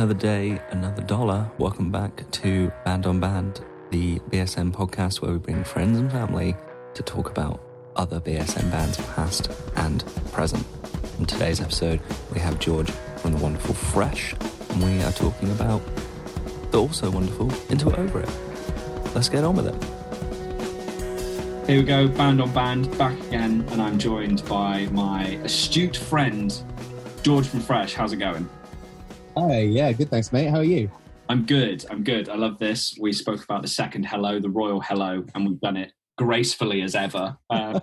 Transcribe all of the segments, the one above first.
Another day, another dollar. Welcome back to Band on Band, the BSM podcast where we bring friends and family to talk about other BSM bands, past and present. In today's episode, we have George from the wonderful Fresh, and we are talking about the also wonderful Into Over It. Let's get on with it. Here we go, band on band, back again, and I'm joined by my astute friend, George from Fresh. How's it going? Hi, yeah, good, thanks, mate. How are you? I'm good. I'm good. I love this. We spoke about the second hello, the royal hello, and we've done it gracefully as ever. Uh,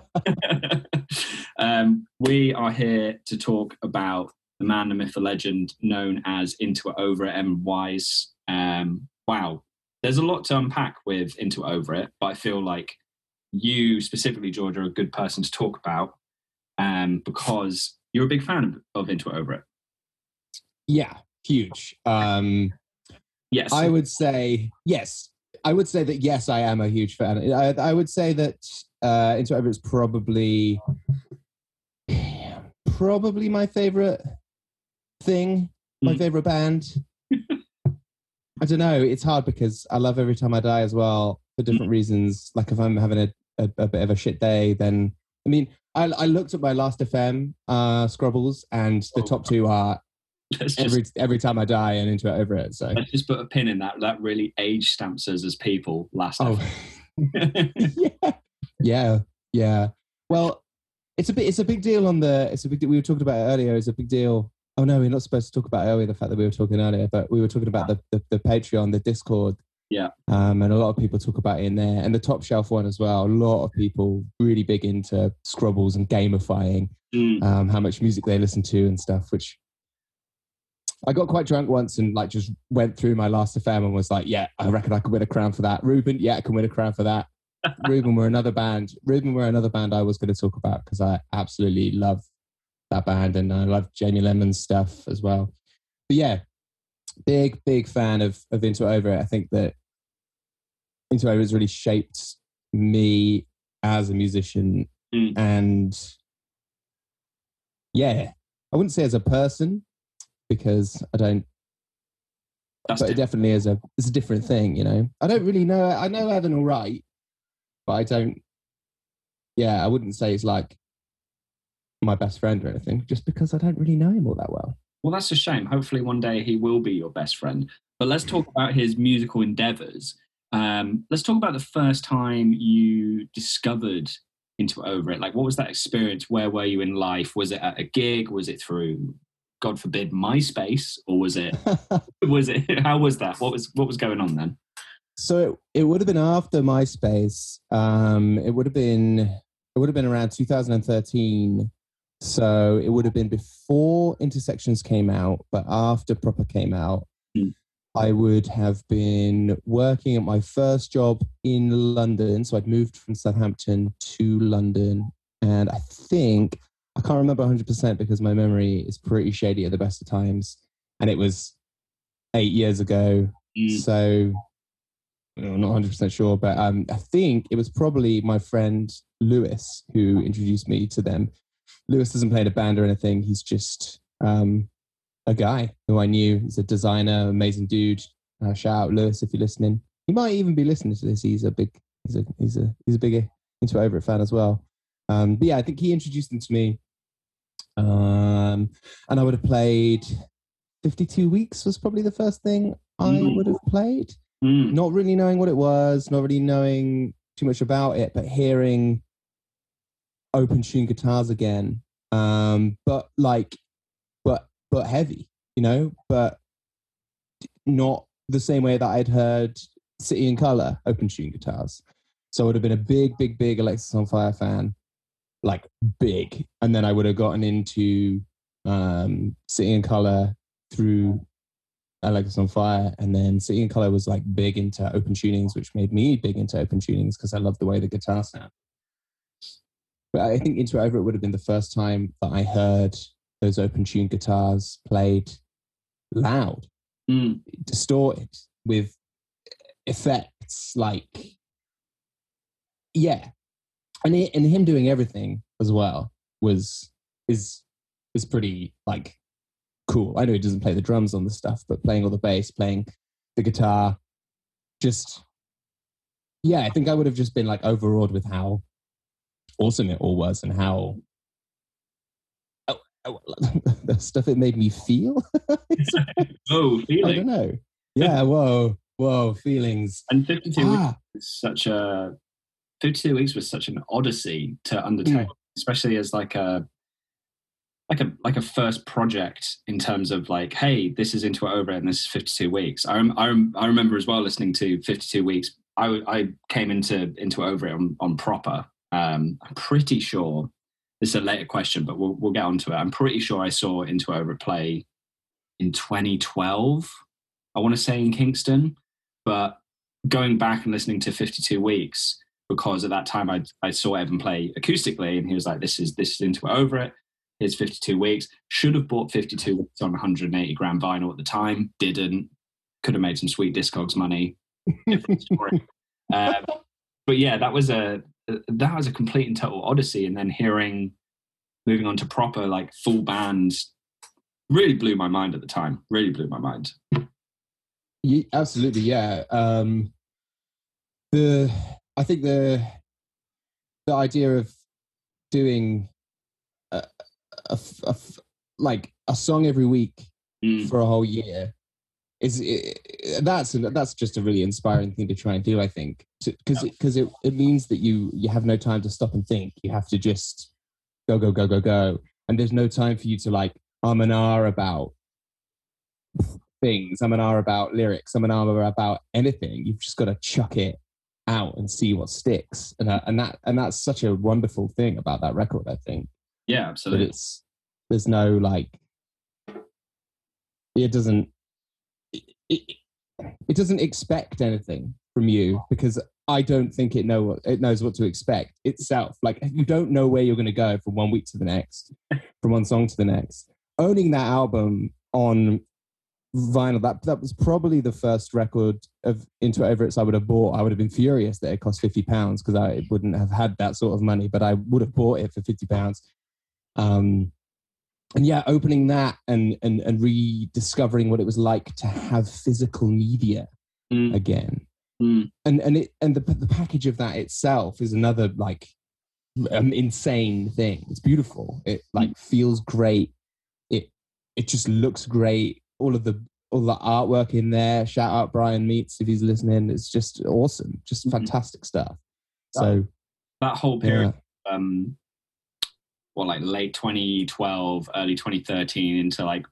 um, we are here to talk about the man, the myth, the legend known as Into It Over It, Evan Weiss. Um, wow, there's a lot to unpack with Into It Over It, but I feel like you specifically, George, are a good person to talk about um, because you're a big fan of, of Into It Over It. Yeah, huge. Um, Yes, I would say yes. I would say that yes, I am a huge fan. I, I would say that uh, Into It Over is probably probably my favorite thing, my Mm. favorite band. I don't know. It's hard because I love Every Time I Die as well for different reasons. Like if I'm having a, a, a bit of a shit day, then I mean, I, I looked at my Last.fm uh, Scrobbles, and the Oh. top two are just, every every time I die and Into It Over It. So let's just put a pin in that. That really age stamps us as people. Last oh. yeah, yeah, yeah. Well, it's a bit. It's a big deal on the. It's a big. We were talking about it earlier. It's a big deal. Oh no, we're not supposed to talk about earlier. The fact that we were talking earlier, but we were talking about the the, the Patreon, the Discord. Yeah. Um, and a lot of people talk about it in there, and the top shelf one as well. A lot of people really big into scrobbles and gamifying Mm. um, how much music they listen to and stuff. Which I got quite drunk once and like just went through my last affair and was like, yeah, I reckon I could win a crown for that. Reuben, yeah, I can win a crown for that. Reuben were another band. Reuben were another band I was going to talk about because I absolutely love that band and I love Jamie Lenman's stuff as well. But yeah, big big fan of of Into Over It. I think that Into Over It has really shaped me as a musician Mm. and yeah, I wouldn't say as a person because I don't That's but it it. definitely is a it's a different thing, you know. I don't really know. I know Evan all right, but I don't. Yeah, I wouldn't say he's like my best friend or anything, just because I don't really know him all that well. Well, that's a shame. Hopefully, one day he will be your best friend. But let's talk about his musical endeavors. Um, let's talk about the first time you discovered Into Over It. Like, what was that experience? Where were you in life? Was it at a gig? Was it through, God forbid, MySpace, or was it? Was it? How was that? What was what was going on then? so it, it would have been after MySpace. Um, it would have been it would have been around 2013. So it would have been before Intersections came out, but after Proper came out. Hmm. I would have been working at my first job in London. So I'd moved from Southampton to London. And I think, I can't remember 100% because my memory is pretty shady at the best of times. And it was eight years ago. Mm. So I'm not 100% sure, but um, I think it was probably my friend Lewis who introduced me to them. Lewis doesn't play in a band or anything. He's just um, a guy who I knew. He's a designer, amazing dude. Uh, shout out Lewis if you're listening. He might even be listening to this. He's a big, he's a, he's a, he's a big Into Over It fan as well. Um, but yeah, I think he introduced them to me. Um, and I would have played 52 Weeks was probably the first thing I Mm. would have played Mm. not really knowing what it was, not really knowing too much about it, but hearing open tune guitars again. Um, but like, but but heavy, you know, but not the same way that I'd heard City and Colour open tune guitars. So I would have been a big, big, big Alexisonfire fan, like big, and then I would have gotten into um, City and Colour through Alexisonfire, and then City and Colour was like big into open tunings, which made me big into open tunings because I love the way the guitar sound. But I think Into It Over It would have been the first time that I heard those open tune guitars played loud, Mm. distorted with effects like yeah and he, and him doing everything as well was is is pretty like cool. I know he doesn't play the drums on the stuff, but playing all the bass, playing the guitar, just yeah, I think I would have just been like overawed with how awesome it all was and how oh, oh, the stuff it made me feel. oh, feeling. I don't know. Yeah, whoa, whoa, feelings. And 52 ah. weeks such a 52 weeks was such an odyssey to undertake, mm. especially as like a like a like a first project in terms of like, hey, this is into it over and this is 52 weeks. I rem, I, rem, I remember as well listening to 52 weeks. I I came into into over it on, on proper. Um, I'm pretty sure this is a later question, but we'll we'll get onto it. I'm pretty sure I saw into over play in 2012. I want to say in Kingston, but going back and listening to 52 weeks because at that time I I saw Evan play acoustically and he was like, this is this is into it over it Here's 52 weeks. Should have bought 52 weeks on 180 gram vinyl at the time. Didn't. Could have made some sweet Discogs money. uh, but yeah, that was a that was a complete and total odyssey. And then hearing, moving on to proper like full bands, really blew my mind at the time. Really blew my mind. Yeah, absolutely, yeah. Um, the I think the the idea of doing a, a, like a song every week mm. for a whole year is it, that's that's just a really inspiring thing to try and do. I think because because it, it, it means that you you have no time to stop and think. You have to just go go go go go, and there's no time for you to like um and ah about things. I'm an R about lyrics. I'm an R about anything. You've just got to chuck it out and see what sticks. And uh, and that and that's such a wonderful thing about that record. I think. Yeah, absolutely. It's there's no like it doesn't it, it, it doesn't expect anything from you because I don't think it know what it knows what to expect itself. Like you don't know where you're going to go from one week to the next, from one song to the next. Owning that album on vinyl, that that was probably the first record of Into Over It I would have bought. I would have been furious that it cost fifty pounds because I wouldn't have had that sort of money, but I would have bought it for fifty pounds. Um, and yeah, opening that and, and, and rediscovering what it was like to have physical media mm. again. Mm. And, and it, and the, the package of that itself is another like um, insane thing. It's beautiful. It like mm. feels great. It, it just looks great. All of the, all the artwork in there. Shout out Brian Meats if he's listening. It's just awesome. Just mm-hmm. fantastic stuff. So that whole period, yeah. um, what like late 2012, early 2013 into like,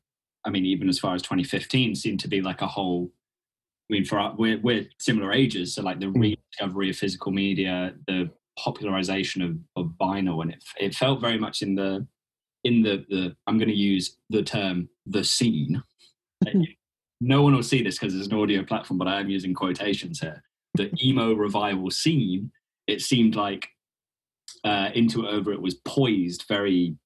I mean, even as far as 2015 seemed to be like a whole. I mean, for our, we're we're similar ages, so like the hmm. rediscovery of physical media, the popularization of, of vinyl, and it it felt very much in the in the the I'm going to use the term the scene. No one will see this because it's an audio platform, but I am using quotations here. The emo revival scene. It seemed like uh, Into Over It was poised very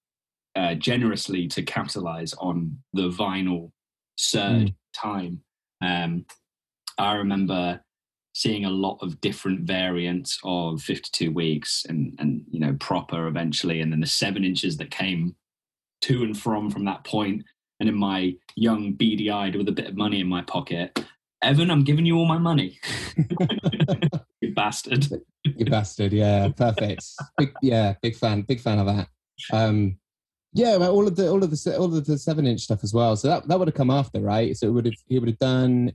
uh, generously to capitalize on the vinyl surge mm. time. Um, I remember seeing a lot of different variants of 52 weeks and, and you know, proper eventually, and then the seven inches that came to and from from that point. And in my young, beady eyed with a bit of money in my pocket, Evan, I'm giving you all my money. you bastard. you bastard. Yeah, perfect. Big, yeah, big fan. Big fan of that. Um, yeah, all of the all of the all of the seven inch stuff as well. So that that would have come after, right? So it would have he would have done.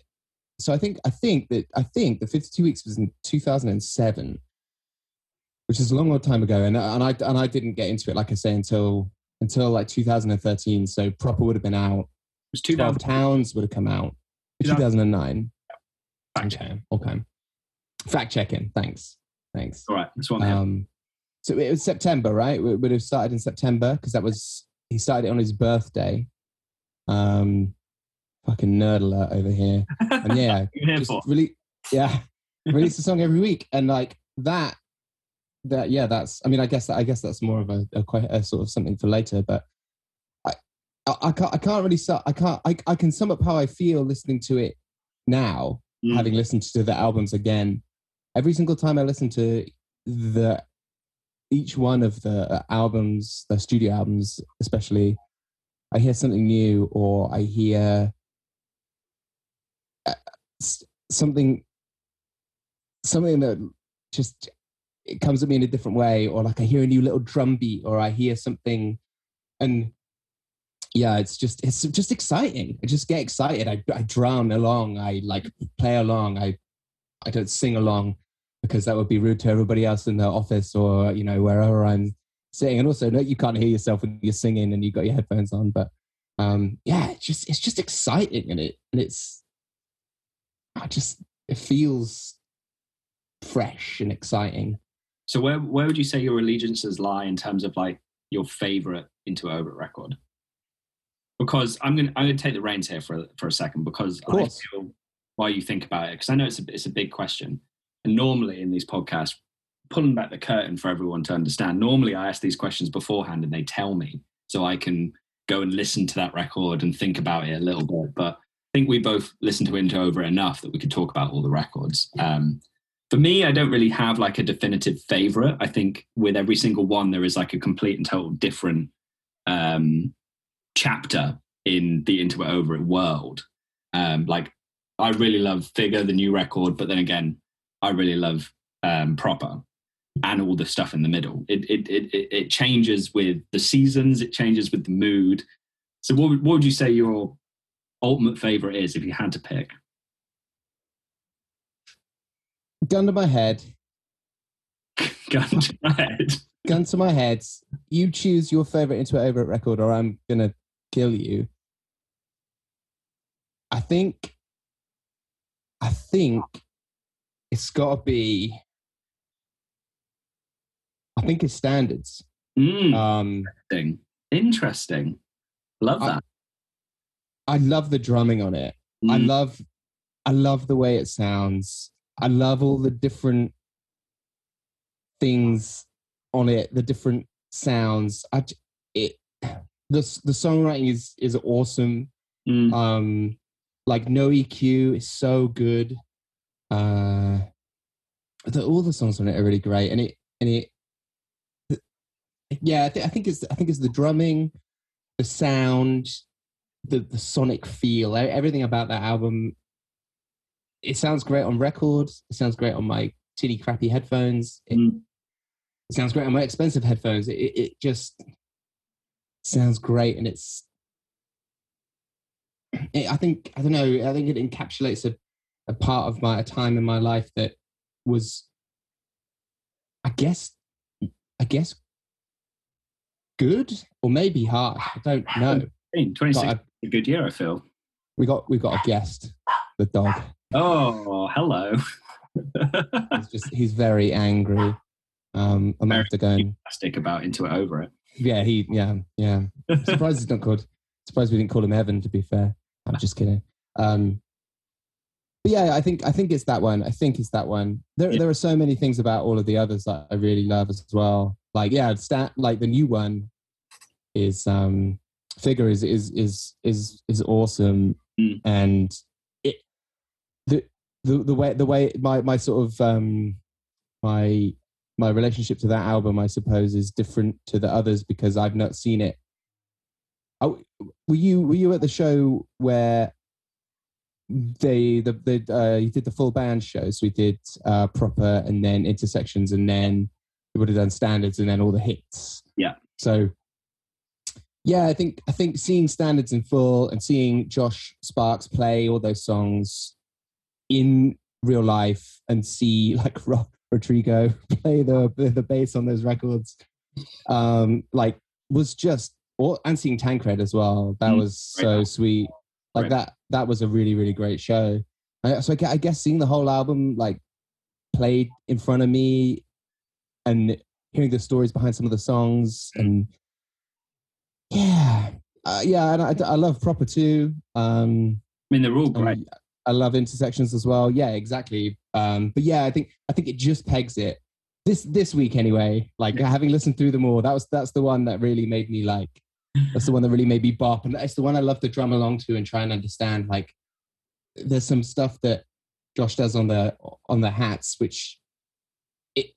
So I think I think that I think the fifty two weeks was in two thousand and seven, which is a long, long time ago, and and I and I didn't get into it like I say until until like two thousand and thirteen. So proper would have been out. It was two Twelve Towns would have come out. Two thousand and nine. Okay. Okay. Fact checking. Thanks. Thanks. All right. This one. Um, so it was September, right? We would have started in September because that was he started it on his birthday. Um, fucking nerd alert over here. And yeah, just really, yeah, release a song every week, and like that. That yeah, that's. I mean, I guess that I guess that's more of a, a, quite a sort of something for later. But I, I, I can't. I can't really. I can't. I, I can sum up how I feel listening to it now, mm. having listened to the albums again every single time I listen to the each one of the albums, the studio albums, especially, I hear something new, or I hear uh, something something that just it comes at me in a different way, or like I hear a new little drum beat, or I hear something, and yeah, it's just it's just exciting. I just get excited. I I drown along. I like play along. I I don't sing along because that would be rude to everybody else in the office or you know wherever I'm sitting. And also, no, you can't hear yourself when you're singing and you've got your headphones on. But um, yeah, it's just it's just exciting and it and it's I just it feels fresh and exciting. So where where would you say your allegiances lie in terms of like your favorite Into Over record? Because I'm gonna I'm gonna take the reins here for for a second because I feel while you think about it because I know it's a it's a big question. And normally in these podcasts, pulling back the curtain for everyone to understand. Normally I ask these questions beforehand and they tell me so I can go and listen to that record and think about it a little bit. But I think we both listened to Into Over enough that we could talk about all the records. Um, for me, I don't really have like a definitive favorite. I think with every single one, there is like a complete and total different um, chapter in the Into It Over It world. Um, like, I really love Figure, the new record, but then again, I really love um, Proper and all the stuff in the middle. It, it, it, it changes with the seasons, it changes with the mood. So, what, what would you say your ultimate favorite is if you had to pick? Gun to my head. gun to my head. gun to my head. You choose your favorite Into Over It record, or I'm gonna kill you. I think. I think it's got to be. I think it's standards. Mm, um, interesting. Interesting. Love that. I, I love the drumming on it. Mm. I love. I love the way it sounds. I love all the different things on it, the different sounds. I it the the songwriting is is awesome. Mm. Um, like No EQ is so good. Uh, the, all the songs on it are really great, and it and it. Yeah, I, th- I think it's I think it's the drumming, the sound, the the sonic feel, everything about that album it sounds great on record. It sounds great on my teeny crappy headphones. It, mm. it sounds great on my expensive headphones. It, it just sounds great, and it's. It, I think I don't know. I think it encapsulates a, a part of my a time in my life that was, I guess, I guess, good or maybe hard. I don't know. Twenty six, a good year. I feel we got we got a guest, the dog. Oh, hello. he's just he's very angry. Um, I'm very have to go and stick about into it over it. Yeah, he yeah yeah. I'm surprised he's not called. Surprised we didn't call him Evan. To be fair, I'm just kidding. Um, but yeah, I think I think it's that one. I think it's that one. There yeah. there are so many things about all of the others that I really love as well. Like yeah, stat like the new one is um figure is is is is is awesome mm. and the the way the way my my sort of um my my relationship to that album, I suppose, is different to the others because I've not seen it. Oh, were you were you at the show where they the the uh, you did the full band shows? We did uh, proper and then intersections and then we would have done standards and then all the hits. Yeah. So yeah, I think I think seeing standards in full and seeing Josh Sparks play all those songs in real life and see like rock Rodrigo play the the bass on those records, um, like was just or and seeing Tancred as well. That mm, was so sweet. Like right. that that was a really really great show. so I, I guess seeing the whole album like played in front of me and hearing the stories behind some of the songs mm. and yeah uh, yeah and I, I love proper too um i mean they're all great I love intersections as well. Yeah, exactly. Um, but yeah, I think I think it just pegs it this this week anyway. Like yeah. having listened through them all, that was that's the one that really made me like. That's the one that really made me bop, and it's the one I love to drum along to and try and understand. Like, there's some stuff that Josh does on the on the hats, which it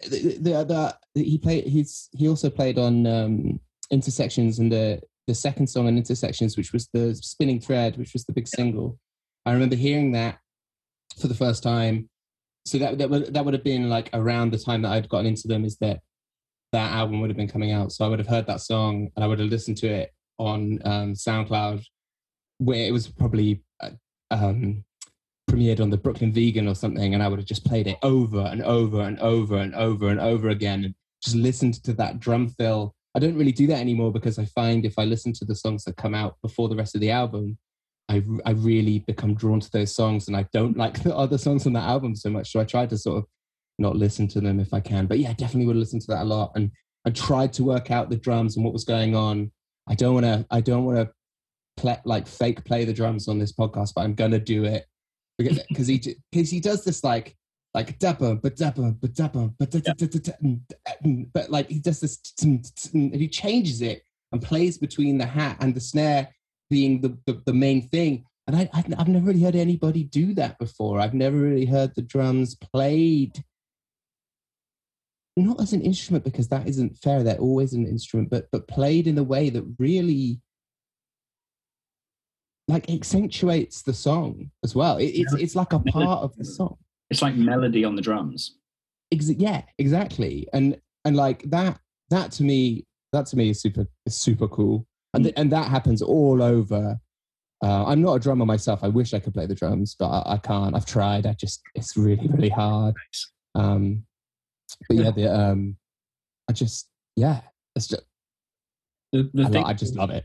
the the, the he played he's he also played on um, intersections and the the second song on Intersections, which was the Spinning Thread, which was the big single. I remember hearing that for the first time. So that that would that would have been like around the time that I'd gotten into them. Is that that album would have been coming out? So I would have heard that song and I would have listened to it on um, SoundCloud, where it was probably uh, um, premiered on the Brooklyn Vegan or something, and I would have just played it over and over and over and over and over again, and just listened to that drum fill. I don't really do that anymore because I find if I listen to the songs that come out before the rest of the album, I, I really become drawn to those songs, and I don't like the other songs on that album so much. So I try to sort of not listen to them if I can. But yeah, definitely would listen to that a lot, and I tried to work out the drums and what was going on. I don't want to. I don't want to play like fake play the drums on this podcast, but I'm gonna do it because he because he does this like like dapper but dapper but dapper but but like he does this and he changes it and plays between the hat and the snare being the the, the main thing and I, I've never really heard anybody do that before. I've never really heard the drums played not as an instrument because that isn't fair. They're always an instrument, but but played in a way that really like accentuates the song as well. It, it's it's like a part of the song. It's like melody on the drums. Ex- yeah, exactly. And and like that that to me that to me is super is super cool. And th- and that happens all over. Uh, I'm not a drummer myself. I wish I could play the drums, but I, I can't. I've tried. I just it's really really hard. Um, but yeah, the um, I just yeah, it's just the, the I, thing, lo- I just love it.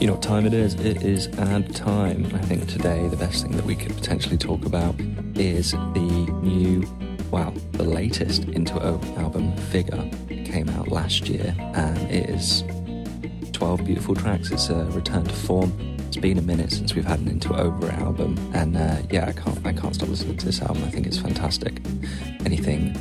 You know what time it is? It is ad time. I think today the best thing that we could potentially talk about is the new, well, the latest Into O album, Figure, came out last year, and it is 12 beautiful tracks. It's a return to form. It's been a minute since we've had an Into Over album, and uh, yeah, I can't, I can't stop listening to this album. I think it's fantastic. Anything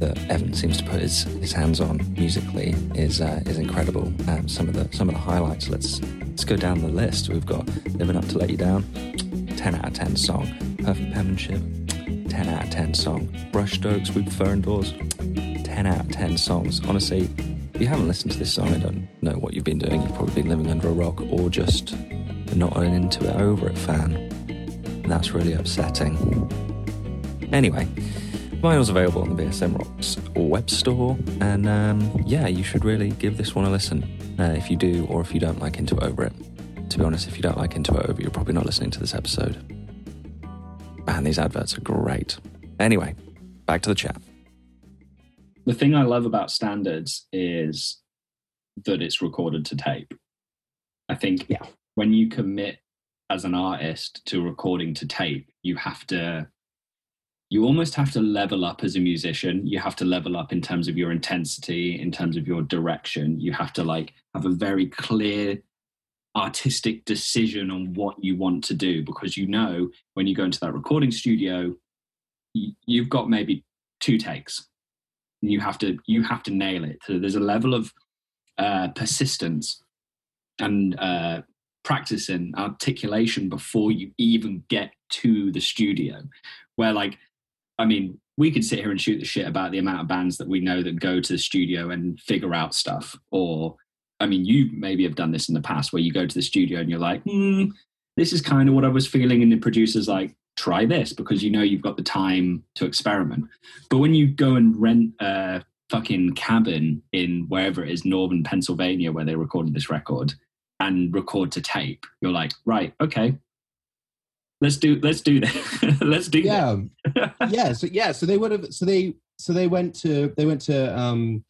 that Evan seems to put his, his hands on musically is uh, is incredible. Um, some of the some of the highlights. Let's let's go down the list. We've got "Living Up to Let You Down," ten out of ten song. "Perfect Penmanship," ten out of ten song. "Brushstrokes We Prefer Indoors," ten out of ten songs. Honestly, if you haven't listened to this song, I don't know what you've been doing. You've probably been living under a rock or just not an into it over it fan. And that's really upsetting. Anyway. Vinyl's available on the BSM Rocks or web store, and um, yeah, you should really give this one a listen uh, if you do, or if you don't like Into It Over It. To be honest, if you don't like Into It Over, you're probably not listening to this episode. Man, these adverts are great. Anyway, back to the chat. The thing I love about standards is that it's recorded to tape. I think Yeah. when you commit as an artist to recording to tape, you have to you almost have to level up as a musician. You have to level up in terms of your intensity, in terms of your direction. You have to like have a very clear artistic decision on what you want to do because you know when you go into that recording studio, you've got maybe two takes you have to you have to nail it. So there's a level of uh, persistence and uh, practice and articulation before you even get to the studio where like i mean we could sit here and shoot the shit about the amount of bands that we know that go to the studio and figure out stuff. Or i mean you maybe have done this in the past where you go to the studio and you're like hmm, this is kind of what i was feeling and the producer's like try this because you know you've got the time to experiment. But when you go and rent a fucking cabin in wherever it is, Northern Pennsylvania, where they recorded this record, and record to tape, you're like, right, okay, let's do, let's do this, let's do yeah. Yeah so yeah so they would have so they so they went to they went to um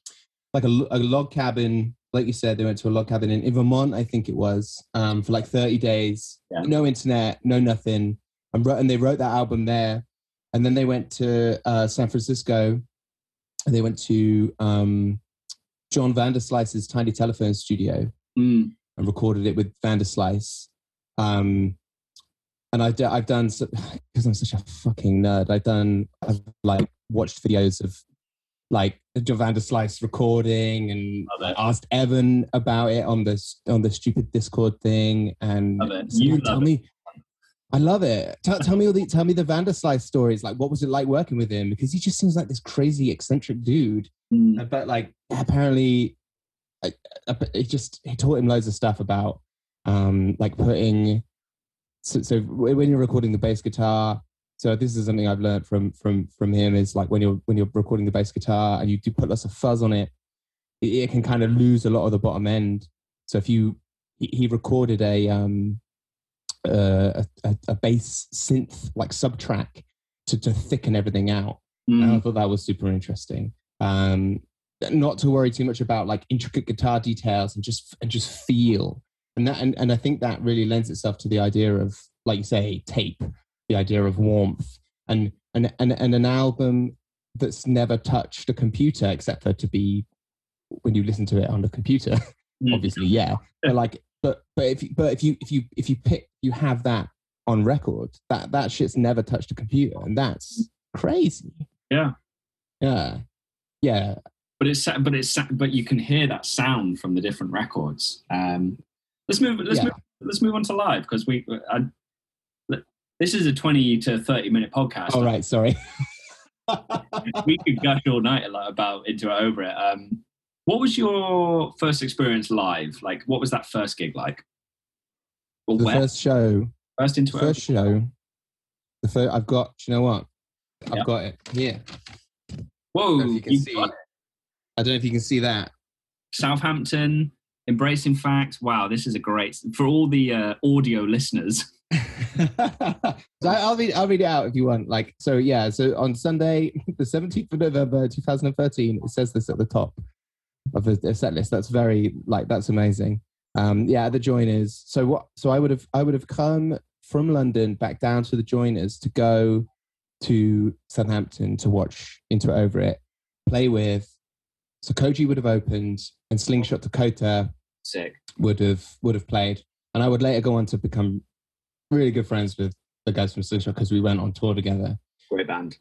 like a, a log cabin like you said they went to a log cabin in, in vermont i think it was um for like 30 days. Yeah. no internet no nothing and, wrote, and they wrote that album there and then they went to uh, san francisco and they went to um john vanderslice's tiny telephone studio. Mm, and recorded it with Vanderslice. Um, and I've, I've done because I'm such a fucking nerd. I've done I've like watched videos of like John Vanderslice recording and asked Evan about it on this on the stupid Discord thing. And You tell it. me, I love it. Tell, tell me all the tell me the Vanderslice stories. Like, what was it like working with him? Because he just seems like this crazy eccentric dude. Mm. Uh, but like apparently I, I, it just he taught him loads of stuff about um like putting so, so when you're recording the bass guitar so this is something i've learned from from from him is like when you're when you're recording the bass guitar and you do put lots of fuzz on it it, it can kind of lose a lot of the bottom end so if you he, he recorded a um uh, a, a bass synth like subtrack to, to thicken everything out and I Mm. thought that was super interesting. Um, not to worry too much about like intricate guitar details and just and just feel. And that and, and I think that really lends itself to the idea of, like you say, tape, the idea of warmth and and and, and an album that's never touched a computer except for to be when you listen to it on the computer Mm. obviously yeah but like but but if you, but if you if you if you pick you have that on record that that shit's never touched a computer and that's crazy Yeah. yeah yeah but it's but it's but you can hear that sound from the different records. Um, let's move. Let's Yeah. move. Let's move on to live because we. I, this is a twenty to thirty minute podcast. all right sorry we could gush all night about into it over it. Um, what was your first experience live? Like, what was that first gig like? Or the where? first show first into first show the first i've got you know what i've Yeah. got it here Whoa! I don't know if you can see. i don't know if you can see that Southampton, embracing fact. Wow, this is a great for all the uh, audio listeners. so I'll read, I'll read it out if you want. Like, so yeah, so on Sunday, the 17th of November, 2013, it says this at the top of the, set list. That's very, like, that's amazing. Um, yeah, the joiners. So what, so I would have, I would have come from London back down to the joiners to go to Southampton to watch Into Over It, play with. So Koji would have opened and Slingshot Dakota Sick. would have would have played, and I would later go on to become really good friends with the guys from Slingshot because we went on tour together. Great band.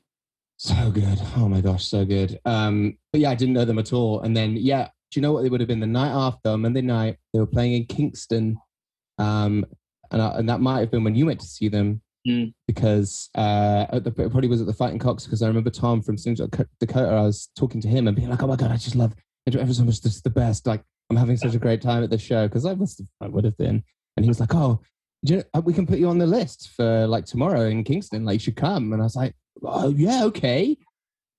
So good, oh my gosh, so good. Um, but yeah, I didn't know them at all, and then yeah, do you know what they would have been the night after Monday night? They were playing in Kingston, um, and I, and that might have been when you went to see them. Mm. Because uh, the, it probably was at the Fighting Cocks because I remember Tom from Slingshot Dakota. I was talking to him and being like, "Oh my god, I just love Into Ever so much. This is the best. Like, I'm having such a great time at the show because I must have, I would have been. And he was like, "Oh, do you know, we can put you on the list for like tomorrow in Kingston. Like, you should come." And I was like, "Oh, yeah, okay."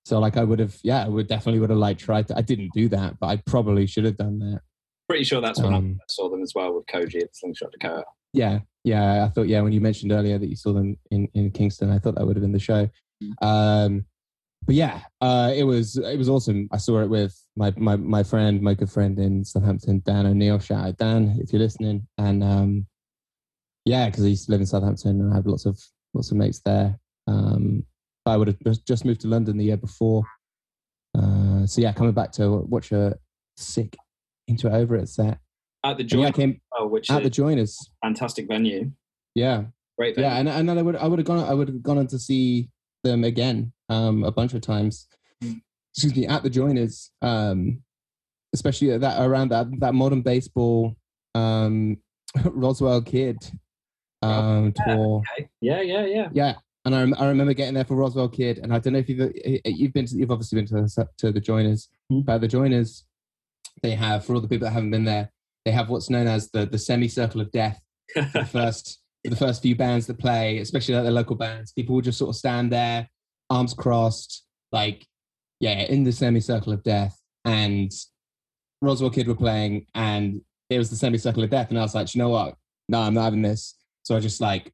So like, I would have, yeah, I would definitely would have like tried to. I didn't do that, but I probably should have done that. Pretty sure that's when Um, I saw them as well with Koji at Slingshot Dakota. Yeah, yeah. I thought, yeah, when you mentioned earlier that you saw them in in Kingston, I thought that would have been the show. Um, but yeah, uh, it was it was awesome. I saw it with my my my friend, my good friend in Southampton, Dan O'Neill. Shout out Dan if you're listening. And um, yeah, because I used to live in Southampton and I have lots of lots of mates there. Um, I would have just- moved to London the year before. Uh, so yeah, coming back to watch a sick into it over it set. At the And yeah, came which at the joiners. fantastic venue. Yeah, Great venue. yeah, and and then I would I would have gone I would have gone on to see them again um, a bunch of times. Mm. Excuse me, at the joiners, um, especially that around that that modern baseball um, Roswell Kid um, yeah. tour. Okay. Yeah, yeah, yeah. Yeah, and I, rem- I remember getting there for Roswell Kid, and I don't know if you've you've been to, you've obviously been to the, to the joiners, Mm. but the joiners they have for all the people that haven't been there, they have what's known as the the semicircle of death the first the first few bands that play, especially like the local bands, people will just sort of stand there, arms crossed, like yeah, in the semicircle of death. And Roswell Kid were playing, and it was the semicircle of death, and I was like, you know what? No, I'm not having this. So I just like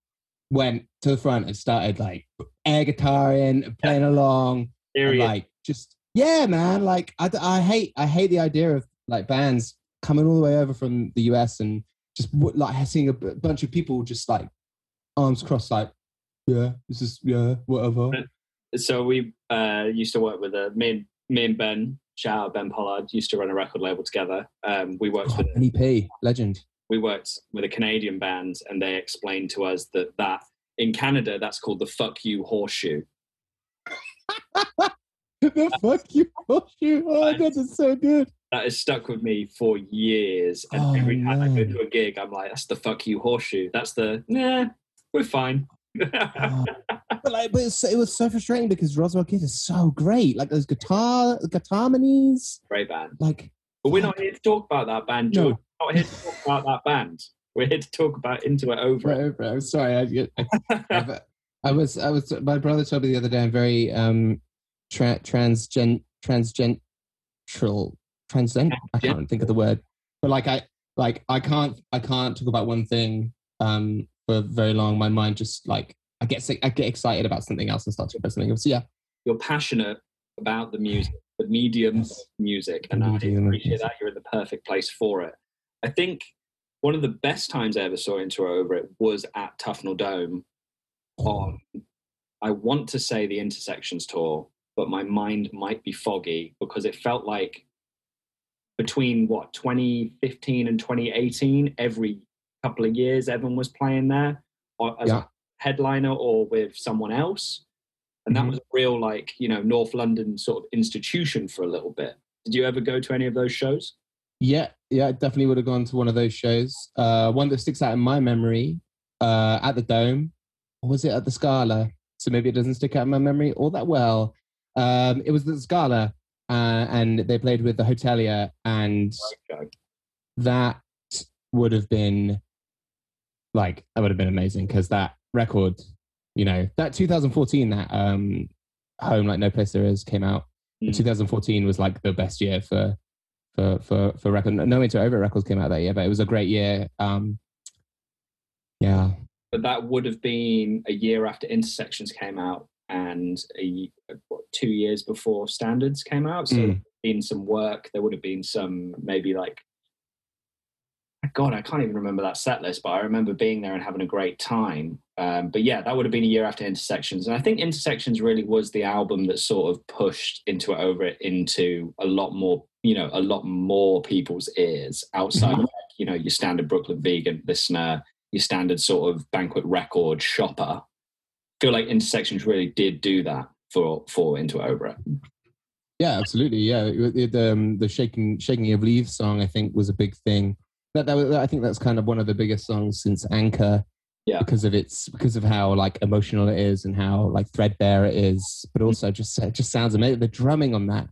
went to the front and started like air guitaring, and playing along, and, like just yeah, man. Like I, I hate I hate the idea of like bands coming all the way over from the US and just like seeing a bunch of people just like arms crossed, like yeah, this is yeah, whatever. so we uh, used to work with uh, me, and, me and Ben. Shout out Ben Pollard. Used to run a record label together. Um, we worked Oh, with Benny P, legend. We worked with a Canadian band, and they explained to us that that in Canada that's called the "fuck you horseshoe." the fuck you, horseshoe. Oh my god, that's so good. That has stuck with me for years, and Oh, every time I go to a gig, I'm like, "That's the fuck you horseshoe." That's the nah, we're fine. Oh. but like, but it was so frustrating because Roswell Kid is so great. Like those guitar, guitar harmonies, Great band. like But we're not here to talk about that band, No. We're not here to talk about that band. We're here to talk about Into It Over. Right, right. I'm sorry. I, I, I, was, I was. My brother told me the other day I'm very um, tra- transgen, transgentral, transcend. I can't think of the word, but like I, like I can't, I can't talk about one thing um, for very long. My mind just like I get, sick- I get excited about something else and start to about something else. So yeah, You're passionate about the music, the medium Yes. music, and I medium of appreciate that. You're in the perfect place for it. I think one of the best times I ever saw Into Over It was at Tufnell Dome on, I want to say the Intersections tour, but my mind might be foggy because it felt like between what 2015 and 2018, every couple of years, Evan was playing there uh, as Yeah. a headliner or with someone else. And that Mhm. was a real, like, you know, North London sort of institution for a little bit. Did you ever go to any of those shows? Yeah, yeah, I definitely would have gone to one of those shows. Uh, one that sticks out in my memory uh, at the Dome, or was it at the Scala? So maybe it doesn't stick out in my memory all that well. Um, it was the Scala, uh, and they played with the Hotelier, and Okay. that would have been like that would have been amazing because that record, you know, that 2014, that um, Home Like No Place There Is came out. Mm. 2014 was like the best year for for for for record. No Into Over records came out that year, but it was a great year. Um, yeah, But that would have been a year after Intersections came out and a, what, two years before Standards came out. So Mm. been some work. There would have been some maybe like God, I can't even remember that set list, but I remember being there and having a great time. Um, but yeah, that would have been a year after Intersections, and I think Intersections really was the album that sort of pushed into it over it into a lot more, you know, a lot more people's ears outside of like, you know your standard Brooklyn vegan listener, your standard sort of banquet record shopper. I feel like Intersections really did do that for for into it over it. yeah, absolutely. Yeah, It- it- the um, the shaking shaking of leaves song I think was a big thing. That, that was, I think that's kind of one of the biggest songs since Anchor. Yeah. because of its because of how like emotional it is and how like threadbare it is, but mm-hmm. also just it just sounds amazing. The drumming on that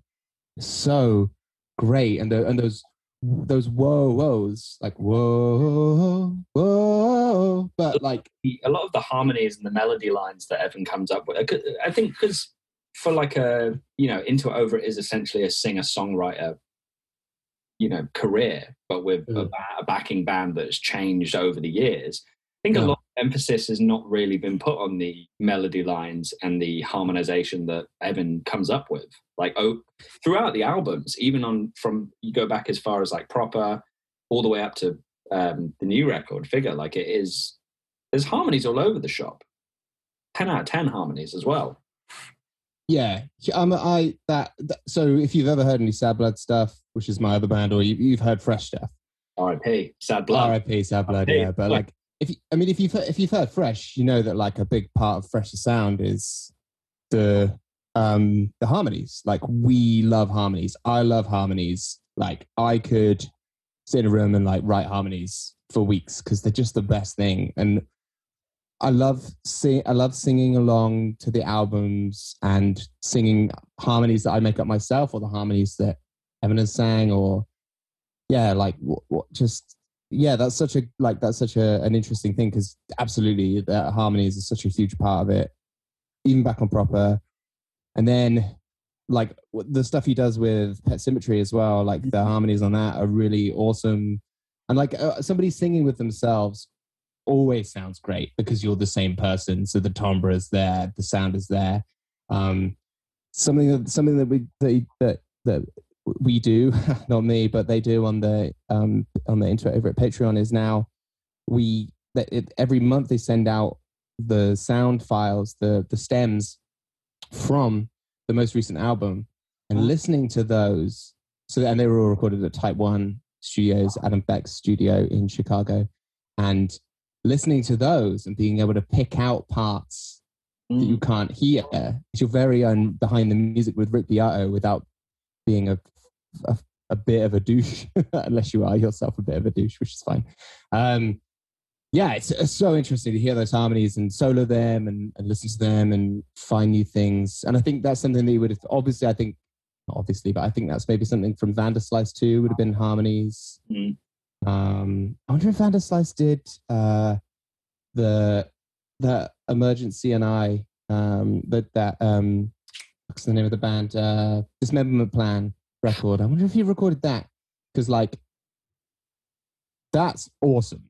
is so great, and the and those those whoa whoas like whoa whoa, but like a lot of the harmonies and the melody lines that Evan comes up with. I think because for like a you know into over it is essentially a singer songwriter you know career, but with a, Mm. ba- a backing band that's changed over the years. I think a lot of emphasis has not really been put on the melody lines and the harmonization that Evan comes up with. Like oh, throughout the albums, even on from you go back as far as like proper, all the way up to um, the new record figure. Like it is, there's harmonies all over the shop. Ten out of ten harmonies as well. Yeah, um, I that, that. So if you've ever heard any Sad Blood stuff, which is my other band, or you, you've heard Fresh stuff, R.I.P. Sad blood. R.I.P. Sad Blood. R.I.P. Yeah, but like if you, I mean, if you've if you've heard Fresh, you know that like a big part of Fresh's sound is the um the harmonies. Like we love harmonies. I love harmonies. Like I could sit in a room and like write harmonies for weeks because they're just the best thing. And I love sing. I love singing along to the albums and singing harmonies that I make up myself, or the harmonies that Evan has sang, or yeah, like what, what just yeah, that's such a like that's such a an interesting thing because absolutely that harmonies is such a huge part of it. Even back on proper, and then like the stuff he does with Pet Symmetry as well, like the harmonies on that are really awesome. And like uh, somebody singing with themselves always sounds great because you're the same person. So the timbre is there, the sound is there. Um, something that something that we that that, that we do, not me, but they do on the um, on the intro over at Patreon is now we that it, every month they send out the sound files, the the stems from the most recent album, and Oh. listening to those. So and they were all recorded at Type One Studios, Adam Beck's studio in Chicago, and listening to those and being able to pick out parts that Mm. you can't hear. It's your very own behind the music with Rick Beato without being a, a, a bit of a douche, unless you are yourself a bit of a douche, which is fine. Um, yeah, it's, it's so interesting to hear those harmonies and solo them and, and listen to them and find new things. And I think that's something that you would have obviously. I think not obviously, but I think that's maybe something from Vanderslice too. Would have been harmonies. Mm. Um, I wonder if Vanderslice did uh, the the emergency and I um, that that um, what's the name of the band? Uh, Dismemberment Plan record. I wonder if he recorded that because like that's awesome.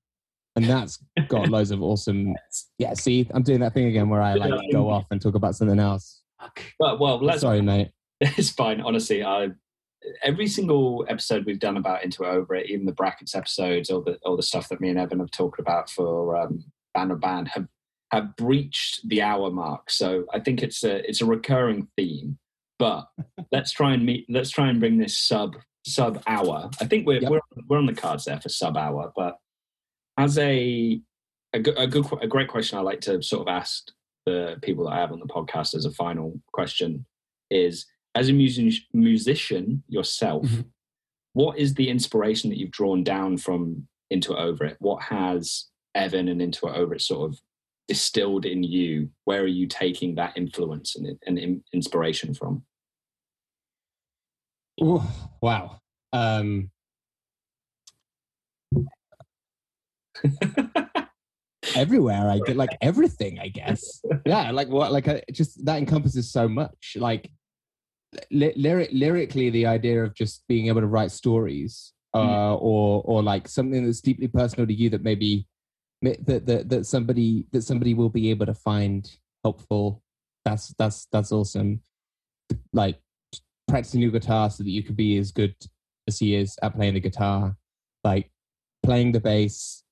And that's got loads of awesome. Yeah, see, I'm doing that thing again where I like go off and talk about something else. Well, well, let's Sorry, mate. It's fine. Honestly, I every single episode we've done about Into Over It, even the brackets episodes, all the all the stuff that me and Evan have talked about for um, Band of Band have have breached the hour mark. So I think it's a it's a recurring theme. But let's try and meet. Let's try and bring this sub sub hour. I think we're Yep. we're we're on the cards there for sub hour. But as a a good, a good a great question I like to sort of ask the people that I have on the podcast as a final question is as a music, musician yourself, Mhm. what is the inspiration that you've drawn down from Into It Over It? What has Evan and Into It Over It sort of distilled in you? Where are you taking that influence and, and in- inspiration from? Ooh, wow. Um, everywhere I get like everything, I guess. Yeah, like what, like I, just that encompasses so much. Like lyric, lyrically, the idea of just being able to write stories, uh, or or like something that's deeply personal to you that maybe that that that somebody that somebody will be able to find helpful. That's that's that's awesome. Like practicing your guitar so that you could be as good as he is at playing the guitar, like playing the bass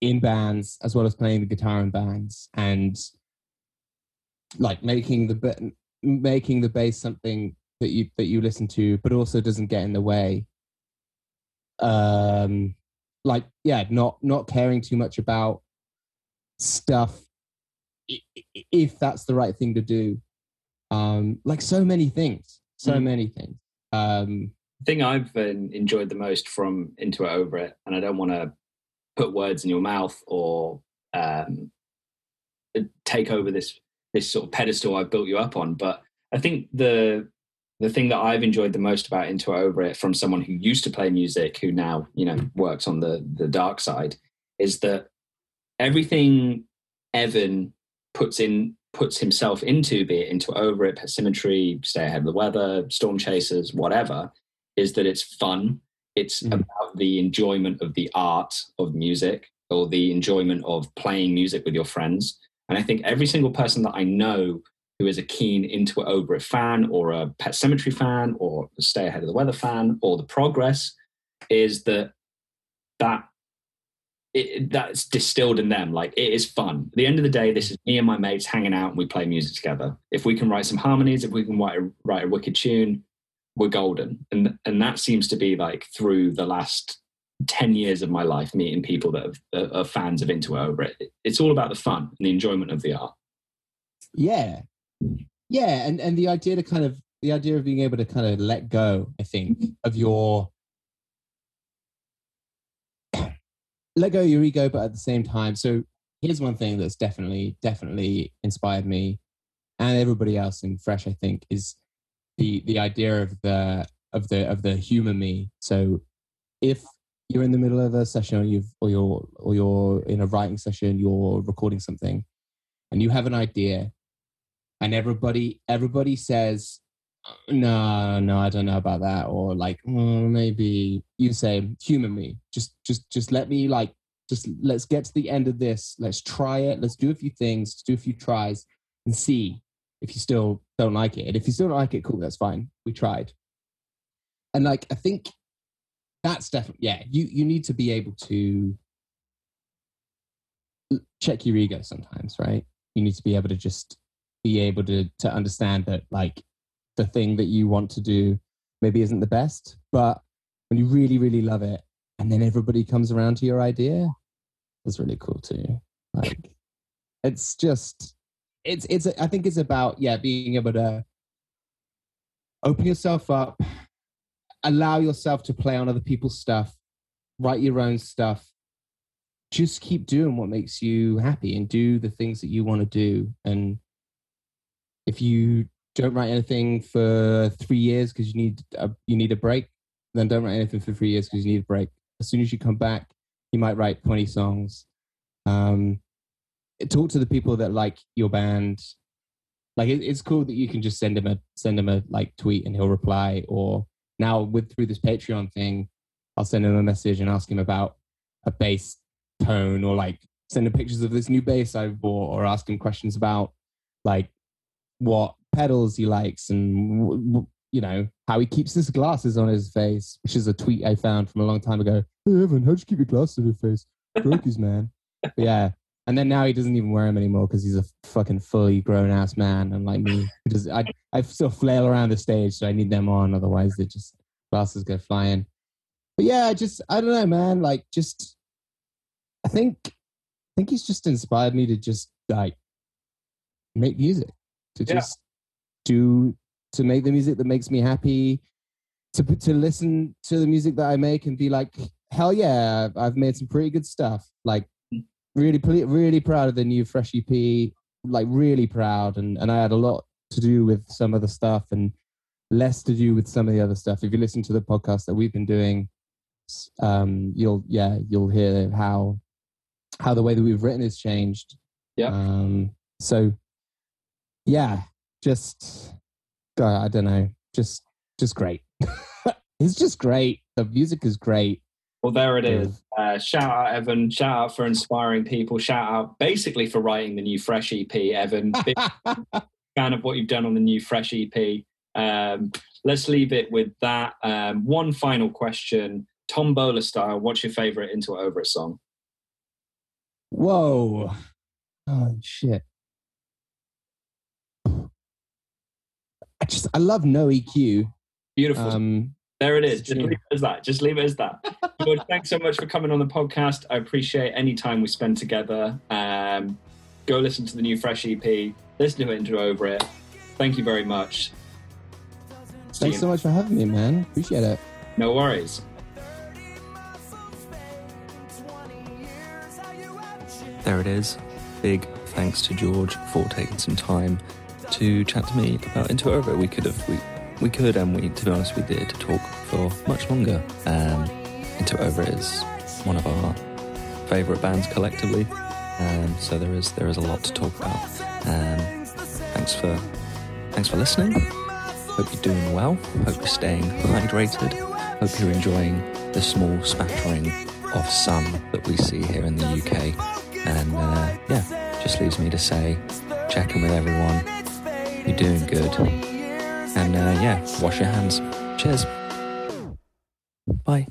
in bands as well as playing the guitar in bands, and like making the making the bass something that you that you listen to, but also doesn't get in the way. Um, like yeah, not not caring too much about stuff if that's the right thing to do. Um, like so many things, so Mm. many things. Um, The thing I've enjoyed the most from Into It Over It, and I don't want to put words in your mouth or um, take over this this sort of pedestal I've built you up on, but I think the the thing that I've enjoyed the most about Into Over It from someone who used to play music, who now you know works on the the dark side, is that everything Evan puts in puts himself into, be it into over it, symmetry, stay ahead of the weather, storm chasers, whatever, is that it's fun. It's Mhm. about the enjoyment of the art of music or the enjoyment of playing music with your friends. And I think every single person that I know who is a keen into it over it fan or a Pet Symmetry fan or a stay ahead of the weather fan or the progress is that that it, that's distilled in them. Like it is fun. At the end of the day, this is me and my mates hanging out and we play music together. If we can write some harmonies, if we can write a, write a wicked tune, we're golden. And and that seems to be like through the last ten years of my life, meeting people that have, are, fans of Into It Over It. It's all about the fun and the enjoyment of the art. yeah, yeah, and and the idea to kind of the idea of being able to kind of let go, I think, mm-hmm. of your let go of your ego, but at the same time. So here's one thing that's definitely definitely inspired me and everybody else in Fresh. I think is the the idea of the of the of the human me. So if you're in the middle of a session or you've or you're or you're in a writing session, you're recording something, and you have an idea, and everybody everybody says no no i don't know about that or like oh, maybe you say human me just just just let me like just let's get to the end of this let's try it let's do a few things do a few tries and see if you still don't like it and if you still don't like it cool that's fine we tried. And like i think that's definitely yeah you you need to be able to check your ego sometimes right you need to be able to just be able to to understand that like the thing that you want to do maybe isn't the best, but when you really, really love it, and then everybody comes around to your idea, that's really cool too. Like, it's just, it's, it's, I think it's about, yeah, being able to open yourself up, allow yourself to play on other people's stuff, write your own stuff, just keep doing what makes you happy and do the things that you want to do. And if you don't write anything for three years because you need a, you need a break, then don't write anything for three years because you need a break. As soon as you come back, you might write 20 songs. Um, talk to the people that like your band. Like it, it's cool that you can just send him a send him a like tweet and he'll reply. Or now with through this Patreon thing, I'll send him a message and ask him about a bass tone or like send him pictures of this new bass I bought or ask him questions about like what pedals he likes and you know how he keeps his glasses on his face, which is a tweet I found from a long time ago. Hey Evan, how'd you keep your glasses on your face? Croakies, man. But yeah. And then now he doesn't even wear them anymore because he's a fucking fully grown ass man. And like me, just, I, I still flail around the stage, so I need them on. Otherwise, they just glasses go flying. But yeah, I just I don't know, man. Like, just I think I think he's just inspired me to just like make music, to Yeah. just do to make the music that makes me happy, to to listen to the music that I make and be like, hell yeah, I've made some pretty good stuff. Like, really, really proud of the new Fresh EP. Like, really proud, and and I had a lot to do with some of the stuff and less to do with some of the other stuff. If you listen to the podcast that we've been doing, um, you'll yeah, you'll hear how how the way that we've written has changed. Yeah. Um, so yeah, just God, I don't know, just just great. it's just great. The music is great. Well, there it is. Uh, shout out, Evan. Shout out for inspiring people. Shout out basically for writing the new Fresh EP, Evan. Big fan of what you've done on the new Fresh EP. Um, let's leave it with that. Um, one final question. Tom Bowler style, what's your favorite Into It Over It song? Whoa. Oh shit. I just I love no EQ. Beautiful. Um there it is. Just leave it as that. Just leave it as that. George, thanks so much for coming on the podcast. I appreciate any time we spend together. Um, go listen to the new Fresh EP. Listen to it Into It Over It. Thank you very much. See thanks you. so much for having me, man. Appreciate it. No worries. There it is. Big thanks to George for taking some time to chat to me about Into Over. It. We could have, we, we could, and we, to be honest, we did talk for much longer. Um, Into Over is one of our favourite bands collectively, um, so there is there is a lot to talk about. Um, thanks for thanks for listening. Hope you're doing well. Hope you're staying hydrated. Hope you're enjoying the small spattering of sun that we see here in the UK. And uh, yeah, just leaves me to say, check in with everyone. You're doing good. And uh, yeah, wash your hands. Cheers. Bye.